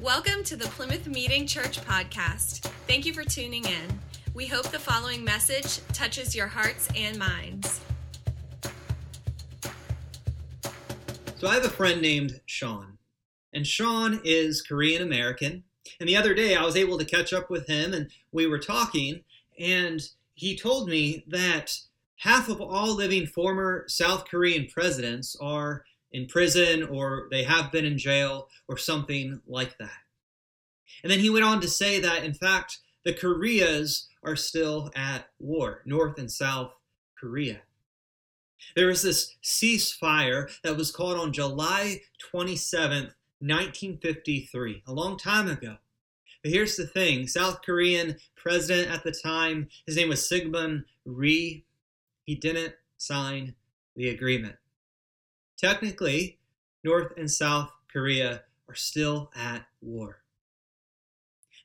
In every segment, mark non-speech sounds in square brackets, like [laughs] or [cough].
Welcome to the Plymouth Meeting Church podcast. Thank you for tuning in. We hope the following message touches your hearts and minds. So I have a friend named Sean, and Sean is Korean American. And the other day I was able to catch up with him, and we were talking, and he told me that half of all living former South Korean presidents are in prison or they have been in jail or something like that. And then he went on to say that, in fact, the Koreas are still at war, North and South Korea. There was this ceasefire that was called on July 27th, 1953, a long time ago. But here's the thing South Korean president at the time, his name was Syngman Rhee, he didn't sign the agreement. Technically, North and South Korea are still at war.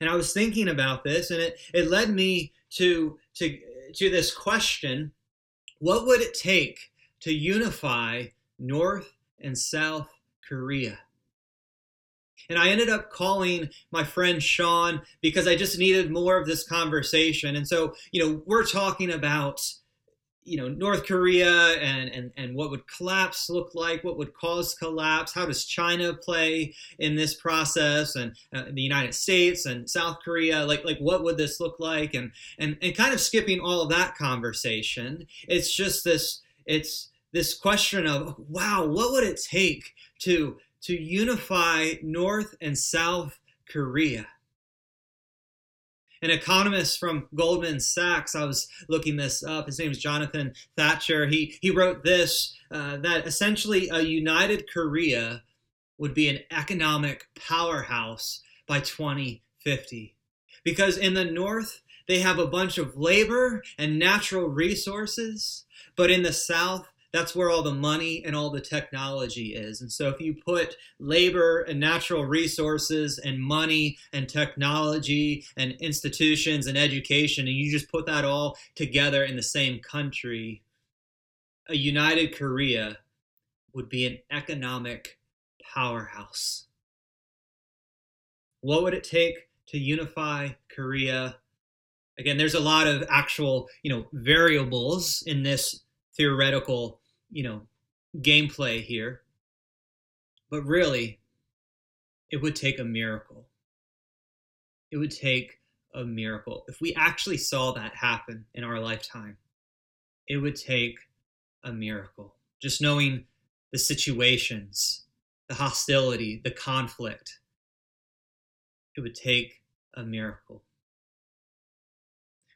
And I was thinking about this, and it, it led me to, to, to this question what would it take to unify North and South Korea? And I ended up calling my friend Sean because I just needed more of this conversation. And so, you know, we're talking about you know North Korea and, and and what would collapse look like? What would cause collapse? How does China play in this process? And uh, the United States and South Korea, like like what would this look like? And and and kind of skipping all of that conversation, it's just this it's this question of wow, what would it take to to unify North and South Korea? An economist from Goldman Sachs. I was looking this up. His name is Jonathan Thatcher. He he wrote this uh, that essentially a united Korea would be an economic powerhouse by 2050, because in the North they have a bunch of labor and natural resources, but in the South that's where all the money and all the technology is. And so if you put labor and natural resources and money and technology and institutions and education, and you just put that all together in the same country, a united Korea would be an economic powerhouse. What would it take to unify Korea? Again, there's a lot of actual, you know, variables in this theoretical you know, gameplay here. But really, it would take a miracle. It would take a miracle. If we actually saw that happen in our lifetime, it would take a miracle. Just knowing the situations, the hostility, the conflict, it would take a miracle.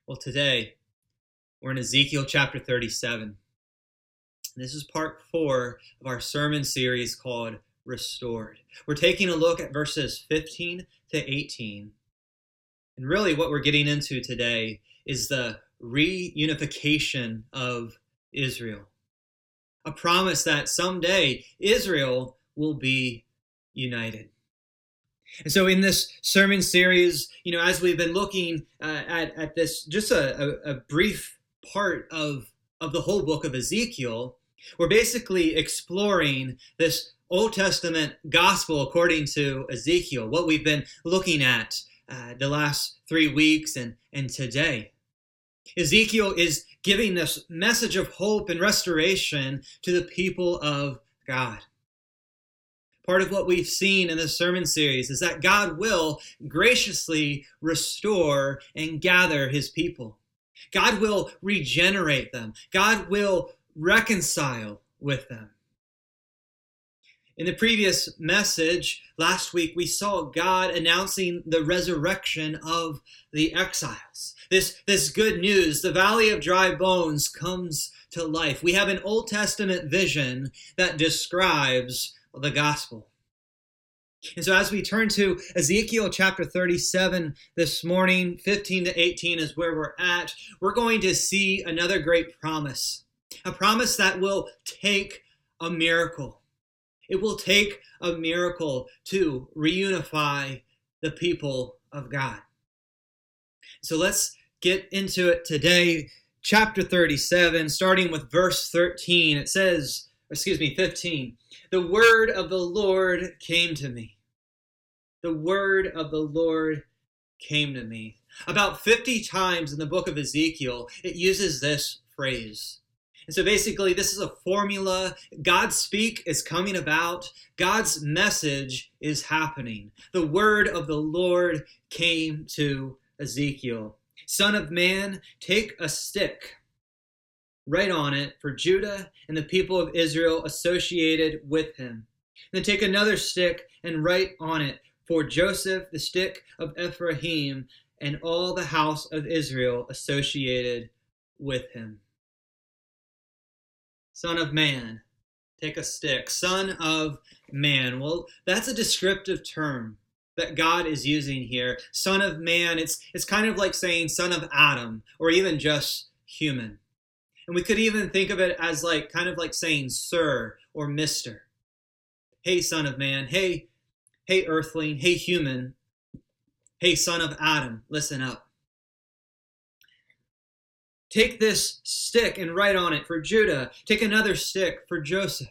Well, today, we're in Ezekiel chapter 37. This is part four of our sermon series called Restored. We're taking a look at verses 15 to 18. And really, what we're getting into today is the reunification of Israel. A promise that someday Israel will be united. And so, in this sermon series, you know, as we've been looking uh, at, at this, just a, a, a brief part of, of the whole book of Ezekiel, we're basically exploring this Old Testament gospel according to Ezekiel, what we've been looking at uh, the last three weeks and, and today. Ezekiel is giving this message of hope and restoration to the people of God. Part of what we've seen in this sermon series is that God will graciously restore and gather his people. God will regenerate them. God will reconcile with them. In the previous message last week, we saw God announcing the resurrection of the exiles. This, this good news, the valley of dry bones comes to life. We have an Old Testament vision that describes the gospel. And so, as we turn to Ezekiel chapter 37 this morning, 15 to 18 is where we're at, we're going to see another great promise a promise that will take a miracle. It will take a miracle to reunify the people of God. So let's get into it today. Chapter 37, starting with verse 13, it says, excuse me, 15, the word of the Lord came to me. The word of the Lord came to me. About 50 times in the book of Ezekiel, it uses this phrase. And so basically, this is a formula. God's speak is coming about, God's message is happening. The word of the Lord came to Ezekiel. Son of man, take a stick, write on it for Judah and the people of Israel associated with him. Then take another stick and write on it for Joseph, the stick of Ephraim, and all the house of Israel associated with him. Son of man, take a stick. Son of man. Well, that's a descriptive term that God is using here. Son of man, it's it's kind of like saying son of Adam or even just human. And we could even think of it as like kind of like saying sir or mister. Hey son of man, hey hey earthling, hey human, hey son of Adam, listen up. Take this stick and write on it for Judah. Take another stick for Joseph.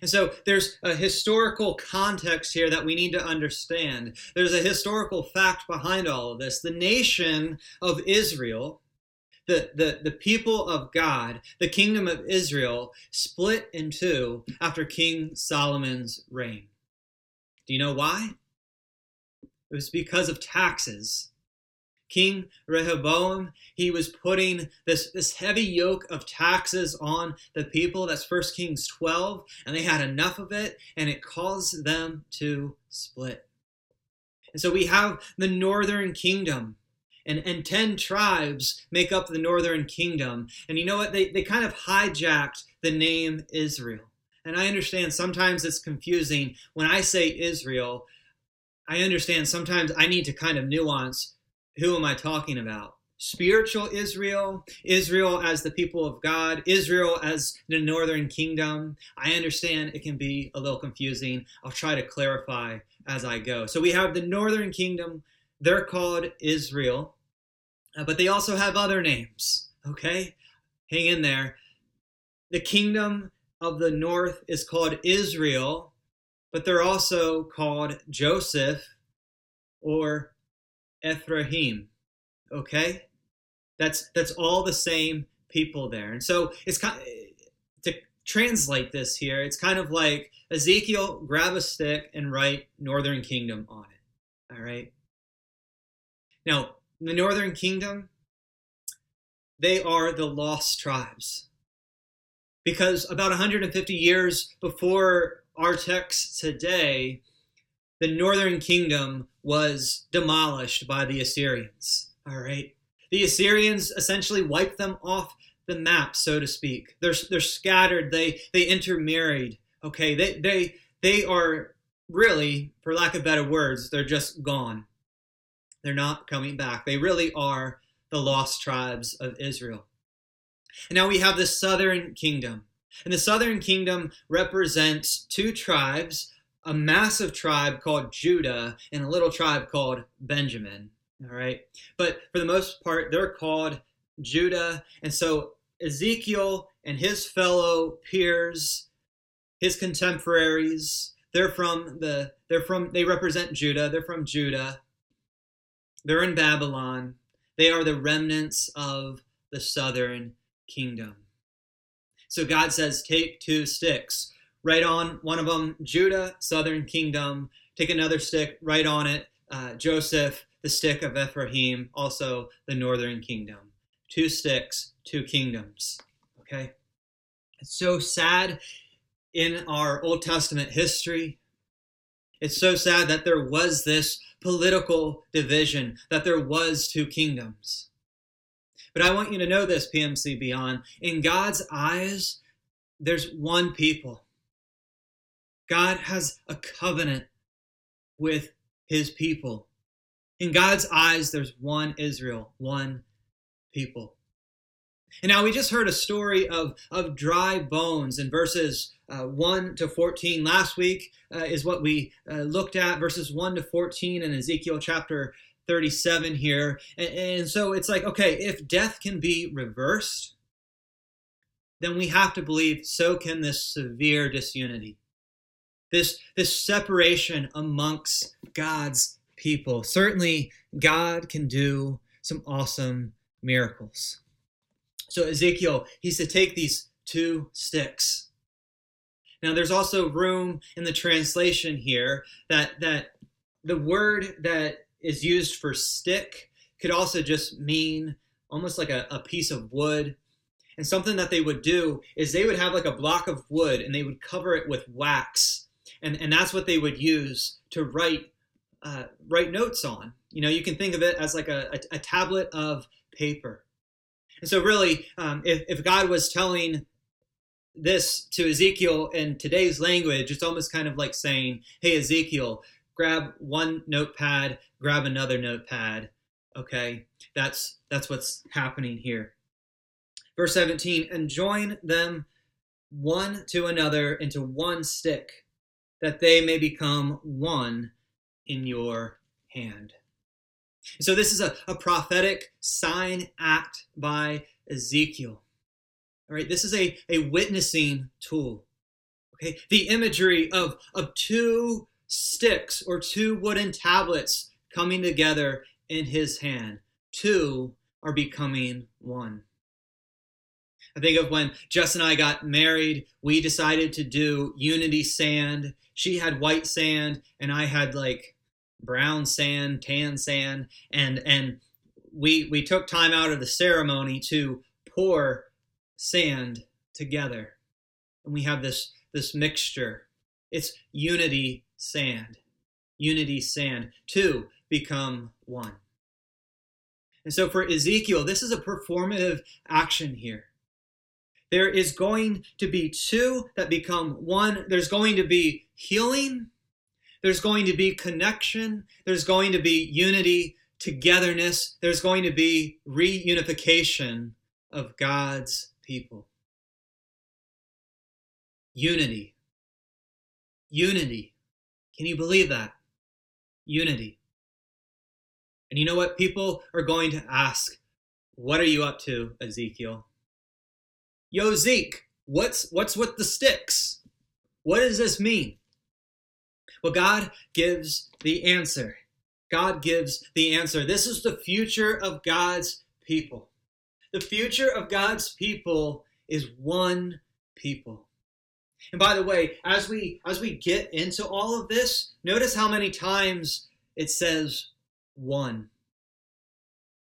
And so there's a historical context here that we need to understand. There's a historical fact behind all of this. The nation of Israel, the, the, the people of God, the kingdom of Israel, split in two after King Solomon's reign. Do you know why? It was because of taxes. King Rehoboam, he was putting this, this heavy yoke of taxes on the people. That's 1 Kings 12. And they had enough of it, and it caused them to split. And so we have the northern kingdom. And, and 10 tribes make up the northern kingdom. And you know what? They, they kind of hijacked the name Israel. And I understand sometimes it's confusing. When I say Israel, I understand sometimes I need to kind of nuance who am I talking about? Spiritual Israel, Israel as the people of God, Israel as the northern kingdom. I understand it can be a little confusing. I'll try to clarify as I go. So we have the northern kingdom, they're called Israel, uh, but they also have other names, okay? Hang in there. The kingdom of the north is called Israel, but they're also called Joseph or Ephraim. Okay, that's that's all the same people there, and so it's kind to translate this here. It's kind of like Ezekiel grab a stick and write Northern Kingdom on it. All right. Now the Northern Kingdom, they are the lost tribes because about 150 years before our text today, the northern kingdom was demolished by the Assyrians. All right. The Assyrians essentially wiped them off the map, so to speak. They're, they're scattered. They, they intermarried. Okay. They, they, they are really, for lack of better words, they're just gone. They're not coming back. They really are the lost tribes of Israel. And now we have the southern kingdom. And the southern kingdom represents two tribes a massive tribe called Judah and a little tribe called Benjamin. All right. But for the most part, they're called Judah. And so Ezekiel and his fellow peers, his contemporaries, they're from the they're from they represent Judah. They're from Judah. They're in Babylon. They are the remnants of the southern kingdom. So God says, Take two sticks write on one of them, Judah, southern kingdom. Take another stick, write on it, uh, Joseph, the stick of Ephraim, also the northern kingdom. Two sticks, two kingdoms. Okay? It's so sad in our Old Testament history. It's so sad that there was this political division, that there was two kingdoms. But I want you to know this, PMC Beyond. In God's eyes, there's one people. God has a covenant with his people. In God's eyes, there's one Israel, one people. And now we just heard a story of, of dry bones in verses uh, 1 to 14. Last week uh, is what we uh, looked at, verses 1 to 14 in Ezekiel chapter 37 here. And, and so it's like, okay, if death can be reversed, then we have to believe so can this severe disunity. This, this separation amongst God's people. Certainly, God can do some awesome miracles. So, Ezekiel, he's to take these two sticks. Now, there's also room in the translation here that, that the word that is used for stick could also just mean almost like a, a piece of wood. And something that they would do is they would have like a block of wood and they would cover it with wax. And, and that's what they would use to write uh, write notes on. You know, you can think of it as like a, a, a tablet of paper. And so, really, um, if, if God was telling this to Ezekiel in today's language, it's almost kind of like saying, Hey, Ezekiel, grab one notepad, grab another notepad. Okay, that's that's what's happening here. Verse 17, and join them one to another into one stick, that they may become one in your hand. So this is a, a prophetic sign act by Ezekiel. All right, this is a, a witnessing tool. Okay, the imagery of, of two sticks or two wooden tablets coming together in his hand. Two are becoming one. I think of when Jess and I got married, we decided to do unity sand. She had white sand, and I had like brown sand, tan sand, and and we we took time out of the ceremony to pour sand together, and we have this this mixture. It's unity sand. Unity sand. Two become one. And so for Ezekiel, this is a performative action here. There is going to be two that become one. There's going to be healing. There's going to be connection. There's going to be unity, togetherness. There's going to be reunification of God's people. Unity. Unity. Can you believe that? Unity. And you know what? People are going to ask, What are you up to, Ezekiel? Yo, Zeke, what's, what's with the sticks? What does this mean? Well, God gives the answer. God gives the answer. This is the future of God's people. The future of God's people is one people. And by the way, as we as we get into all of this, notice how many times it says one.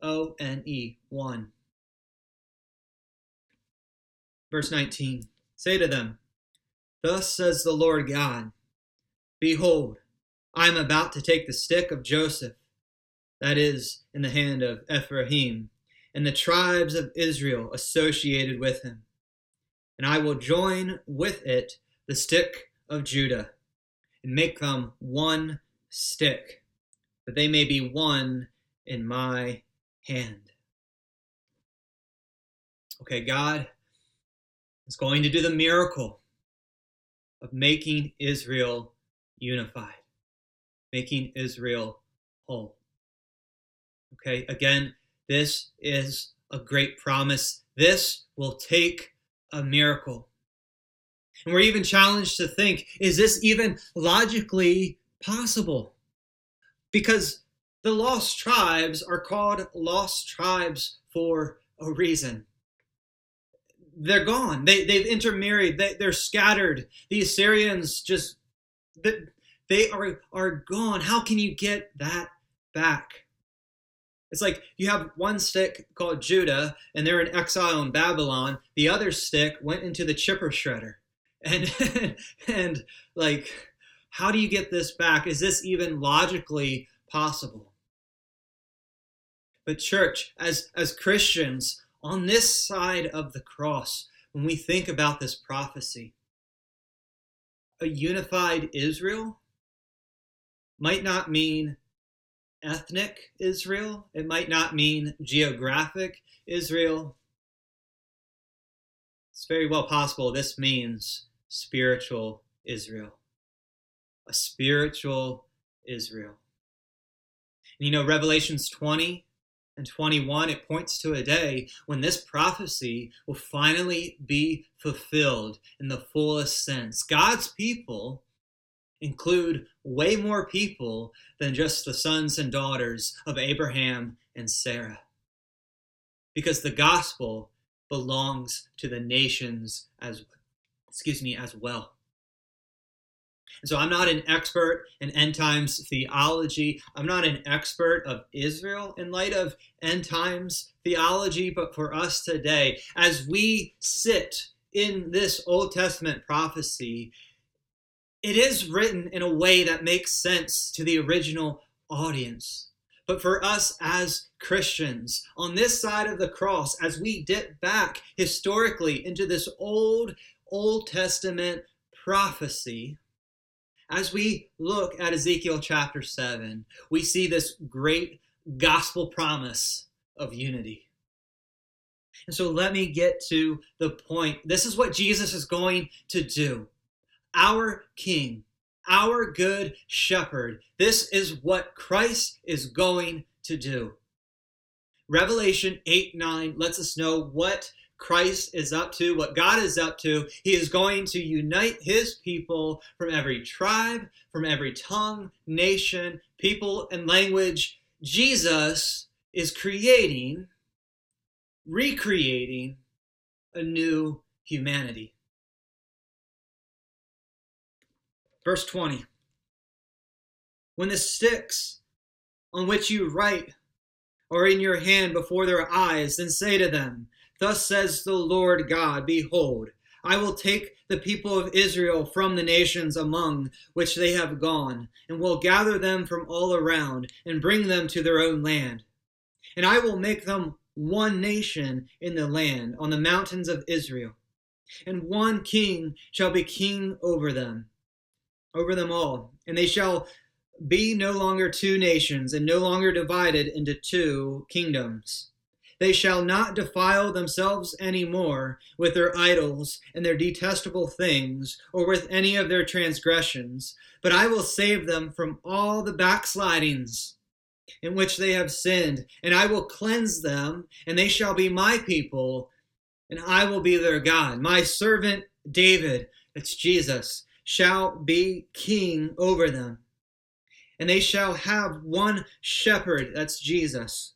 O N E, one. Verse 19 Say to them, Thus says the Lord God, Behold, I am about to take the stick of Joseph, that is, in the hand of Ephraim, and the tribes of Israel associated with him and I will join with it the stick of Judah, and make them one stick, that they may be one in my hand. Okay, God is going to do the miracle of making Israel unified, making Israel whole. Okay, again, this is a great promise. This will take a miracle. And we're even challenged to think is this even logically possible? Because the lost tribes are called lost tribes for a reason. They're gone. They, they've intermarried. They, they're scattered. The Assyrians just, they they are, are gone. How can you get that back? It's like you have one stick called Judah, and they're in exile in Babylon. The other stick went into the chipper shredder. [laughs] And and like, how do you get this back? Is this even logically possible? But church, as as Christians on this side of the cross, when we think about this prophecy, a unified Israel might not mean ethnic Israel. It might not mean geographic Israel. It's very well possible this means spiritual Israel. A spiritual Israel. And you know, Revelations 20 and 21, it points to a day when this prophecy will finally be fulfilled in the fullest sense. God's people include way more people than just the sons and daughters of Abraham and Sarah. Because the gospel belongs to the nations as excuse me as well. And so I'm not an expert in end times theology. I'm not an expert of Israel in light of end times theology, but for us today, as we sit in this Old Testament prophecy, it is written in a way that makes sense to the original audience. But for us as Christians, on this side of the cross, as we dip back historically into this old, Old Testament prophecy, as we look at Ezekiel chapter 7, we see this great gospel promise of unity. And so let me get to the point. This is what Jesus is going to do. Our King, our good shepherd. This is what Christ is going to do. Revelation 8 9 lets us know what Christ is up to, what God is up to. He is going to unite his people from every tribe, from every tongue, nation, people, and language. Jesus is creating, recreating a new humanity. Verse 20 When the sticks on which you write are in your hand before their eyes, then say to them, Thus says the Lord God Behold, I will take the people of Israel from the nations among which they have gone, and will gather them from all around, and bring them to their own land. And I will make them one nation in the land, on the mountains of Israel. And one king shall be king over them, over them all. And they shall be no longer two nations, and no longer divided into two kingdoms. They shall not defile themselves any more with their idols and their detestable things, or with any of their transgressions, but I will save them from all the backslidings in which they have sinned, and I will cleanse them, and they shall be my people, and I will be their God. My servant David, it's Jesus, shall be king over them. And they shall have one shepherd, that's Jesus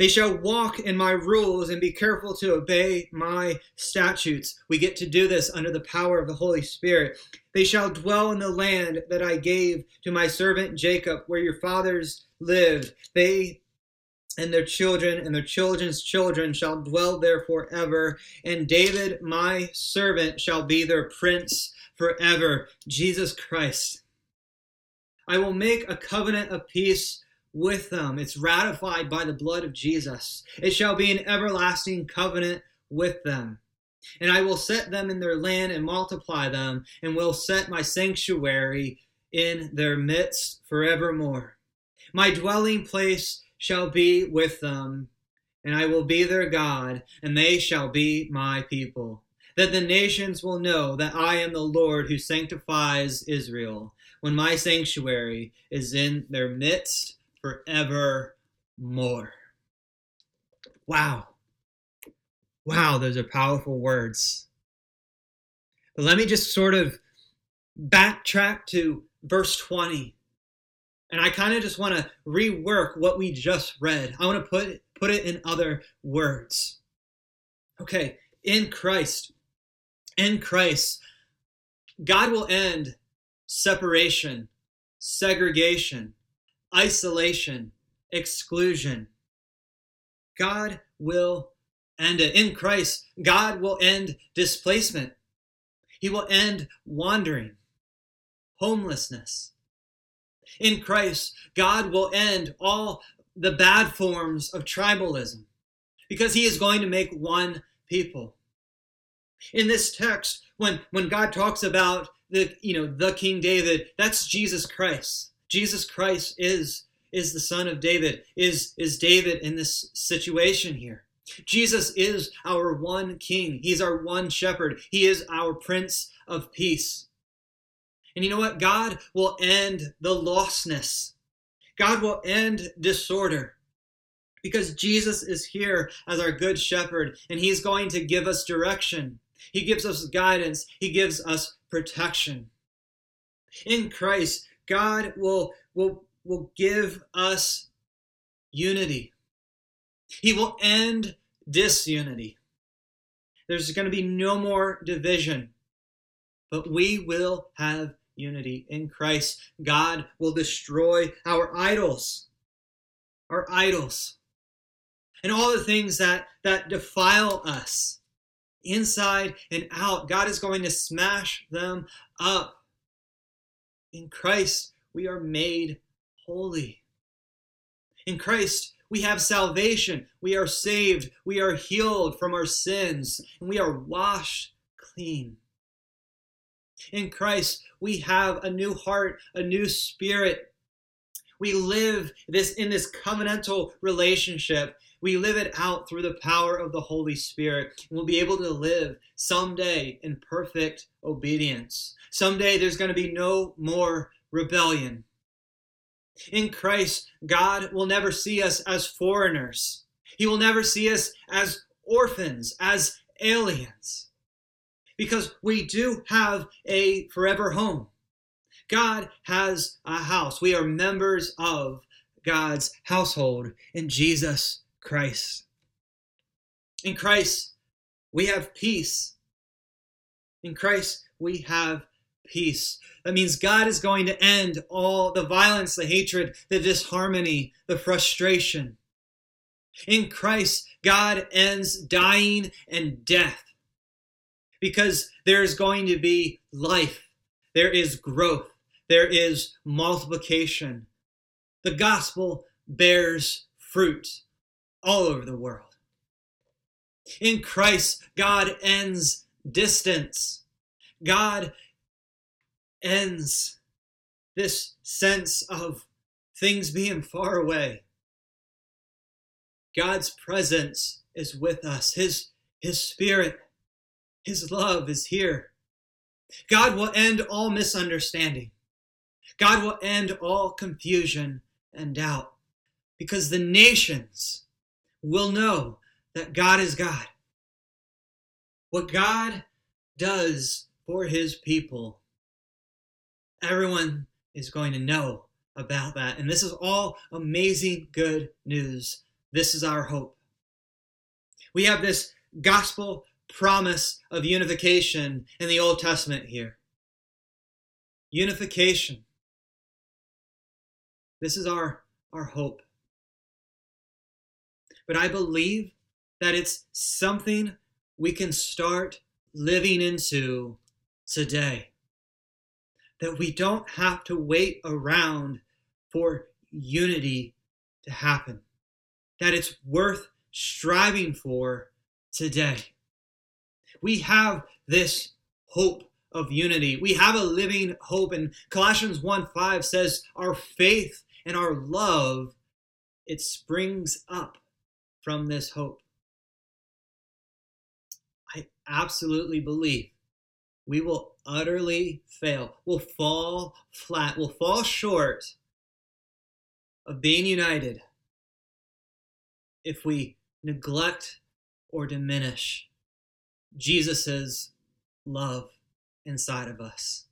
they shall walk in my rules and be careful to obey my statutes. We get to do this under the power of the Holy Spirit. They shall dwell in the land that I gave to my servant Jacob, where your fathers lived. They and their children and their children's children shall dwell there forever. And David, my servant, shall be their prince forever. Jesus Christ. I will make a covenant of peace with them. It's ratified by the blood of Jesus. It shall be an everlasting covenant with them. And I will set them in their land and multiply them, and will set my sanctuary in their midst forevermore. My dwelling place shall be with them, and I will be their God, and they shall be my people. That the nations will know that I am the Lord who sanctifies Israel, when my sanctuary is in their midst forevermore. Wow. Wow, those are powerful words. But let me just sort of backtrack to verse 20. And I kind of just want to rework what we just read. I want to put put it in other words. Okay, in Christ, in Christ, God will end separation, segregation, isolation, exclusion. God will end it. In Christ, God will end displacement. He will end wandering, homelessness. In Christ, God will end all the bad forms of tribalism because he is going to make one people. In this text, when, when God talks about the, you know, the King David, that's Jesus Christ. Jesus Christ is is the son of David, is is David in this situation here. Jesus is our one king. He's our one shepherd. He is our prince of peace. And you know what? God will end the lostness. God will end disorder because Jesus is here as our good shepherd and he's going to give us direction. He gives us guidance. He gives us protection. In Christ, God will, will, will give us unity. He will end disunity. There's going to be no more division, but we will have unity in Christ. God will destroy our idols, our idols, and all the things that, that defile us inside and out. God is going to smash them up. In Christ, we are made holy. In Christ, we have salvation. We are saved. We are healed from our sins, and we are washed clean. In Christ, we have a new heart, a new spirit. We live this in this covenantal relationship. We live it out through the power of the Holy Spirit. And we'll be able to live someday in perfect obedience. Someday there's going to be no more rebellion. In Christ, God will never see us as foreigners. He will never see us as orphans, as aliens because we do have a forever home. God has a house. We are members of God's household in Jesus Christ. In Christ, we have peace. In Christ, we have peace. That means God is going to end all the violence, the hatred, the disharmony, the frustration. In Christ, God ends dying and death because there's going to be life, there is growth, there is multiplication. The gospel bears fruit all over the world. In Christ, God ends distance. God ends this sense of things being far away. God's presence is with us. His, his spirit his love is here. God will end all misunderstanding. God will end all confusion and doubt because the nations will know that God is God. What God does for his people, everyone is going to know about that. And this is all amazing good news. This is our hope. We have this gospel promise of unification in the Old Testament here. Unification. This is our, our hope. But I believe that it's something we can start living into today. That we don't have to wait around for unity to happen. That it's worth striving for today we have this hope of unity. We have a living hope. And Colossians 1 5 says, Our faith and our love, it springs up from this hope. I absolutely believe we will utterly fail, will fall flat, will fall short of being united if we neglect or diminish Jesus's love inside of us.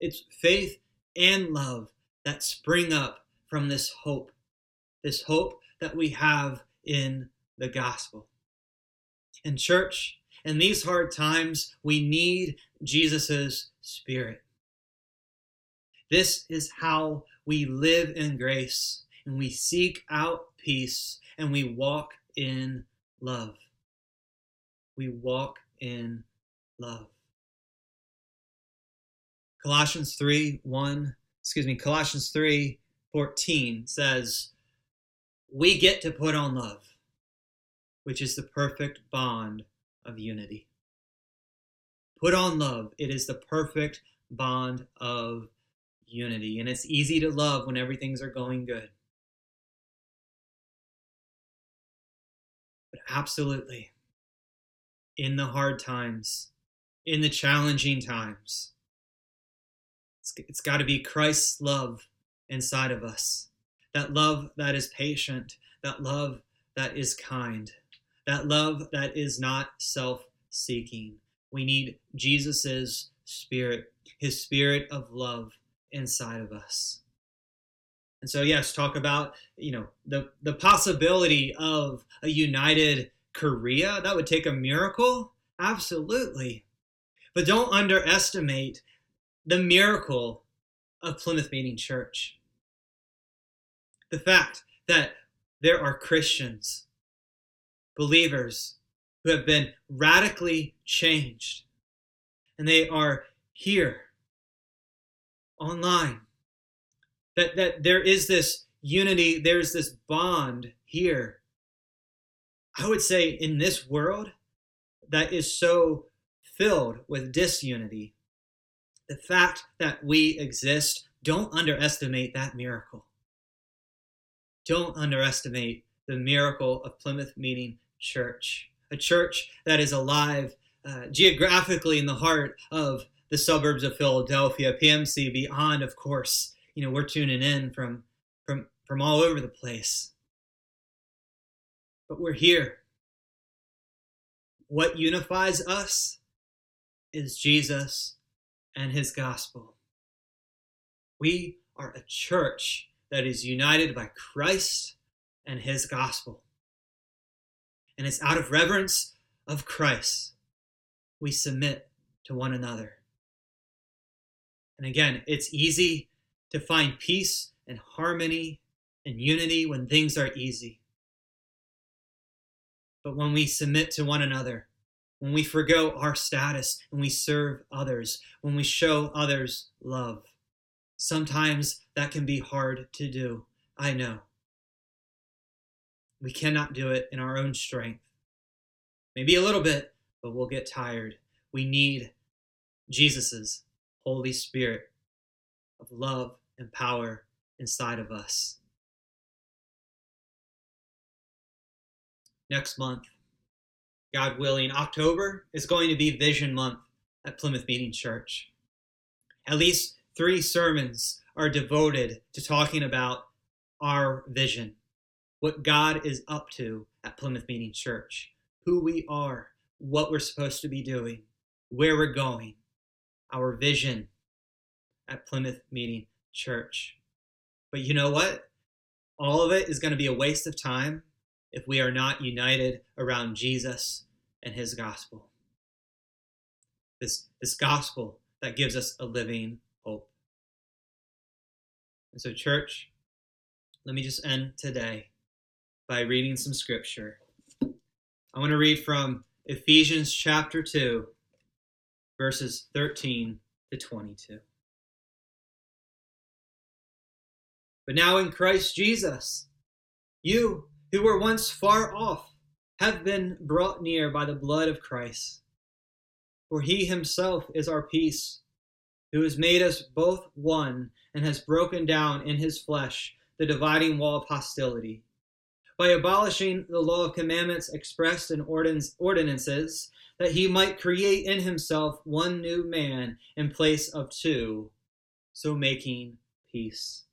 It's faith and love that spring up from this hope, this hope that we have in the gospel. In church, in these hard times, we need Jesus's spirit. This is how we live in grace and we seek out peace and we walk in love. We walk in love. Colossians 3 1, excuse me, Colossians 3 14 says, We get to put on love, which is the perfect bond of unity. Put on love, it is the perfect bond of unity. And it's easy to love when everything's are going good. But absolutely, in the hard times, in the challenging times. it's, it's got to be Christ's love inside of us. That love that is patient, that love that is kind, that love that is not self seeking. We need Jesus' spirit, his spirit of love inside of us. And so, yes, talk about you know the the possibility of a united Korea. That would take a miracle, absolutely. But don't underestimate the miracle of Plymouth Meeting Church. The fact that there are Christians, believers, who have been radically changed, and they are here online. That, that there is this unity, there's this bond here. I would say in this world that is so filled with disunity, the fact that we exist, don't underestimate that miracle. Don't underestimate the miracle of Plymouth Meeting Church, a church that is alive uh, geographically in the heart of the suburbs of Philadelphia, PMC, beyond, of course. You know, we're tuning in from from from all over the place. But we're here. What unifies us is Jesus and his gospel. We are a church that is united by Christ and his gospel. And it's out of reverence of Christ we submit to one another. And again, it's easy to find peace and harmony and unity when things are easy. But when we submit to one another, when we forego our status and we serve others, when we show others love, sometimes that can be hard to do. I know. We cannot do it in our own strength. Maybe a little bit, but we'll get tired. We need Jesus's Holy Spirit of love and power inside of us. Next month, God willing, October is going to be Vision Month at Plymouth Meeting Church. At least three sermons are devoted to talking about our vision, what God is up to at Plymouth Meeting Church, who we are, what we're supposed to be doing, where we're going, our vision at Plymouth Meeting Church. But you know what? All of it is going to be a waste of time if we are not united around Jesus and his gospel. This, this gospel that gives us a living. And so, church, let me just end today by reading some scripture. I want to read from Ephesians chapter 2, verses 13 to 22. But now in Christ Jesus, you who were once far off have been brought near by the blood of Christ. For he himself is our peace, who has made us both one and has broken down in his flesh the dividing wall of hostility. By abolishing the law of commandments expressed in ordinances, that he might create in himself one new man in place of two, so making peace,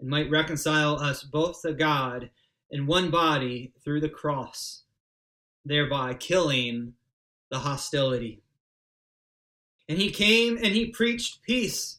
and might reconcile us both to God in one body through the cross, thereby killing the hostility. And he came and he preached peace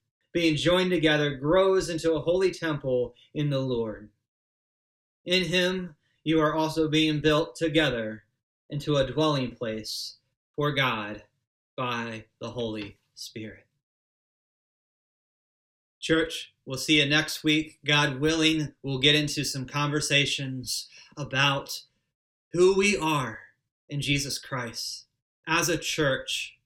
being joined together, grows into a holy temple in the Lord. In him you are also being built together into a dwelling place for God by the Holy Spirit. Church, we'll see you next week. God willing, we'll get into some conversations about who we are in Jesus Christ as a church,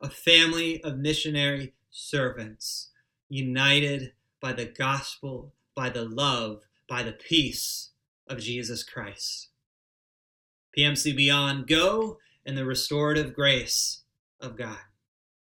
a family of missionary servants, united by the gospel, by the love, by the peace of Jesus Christ. PMC Beyond, go in the restorative grace of God.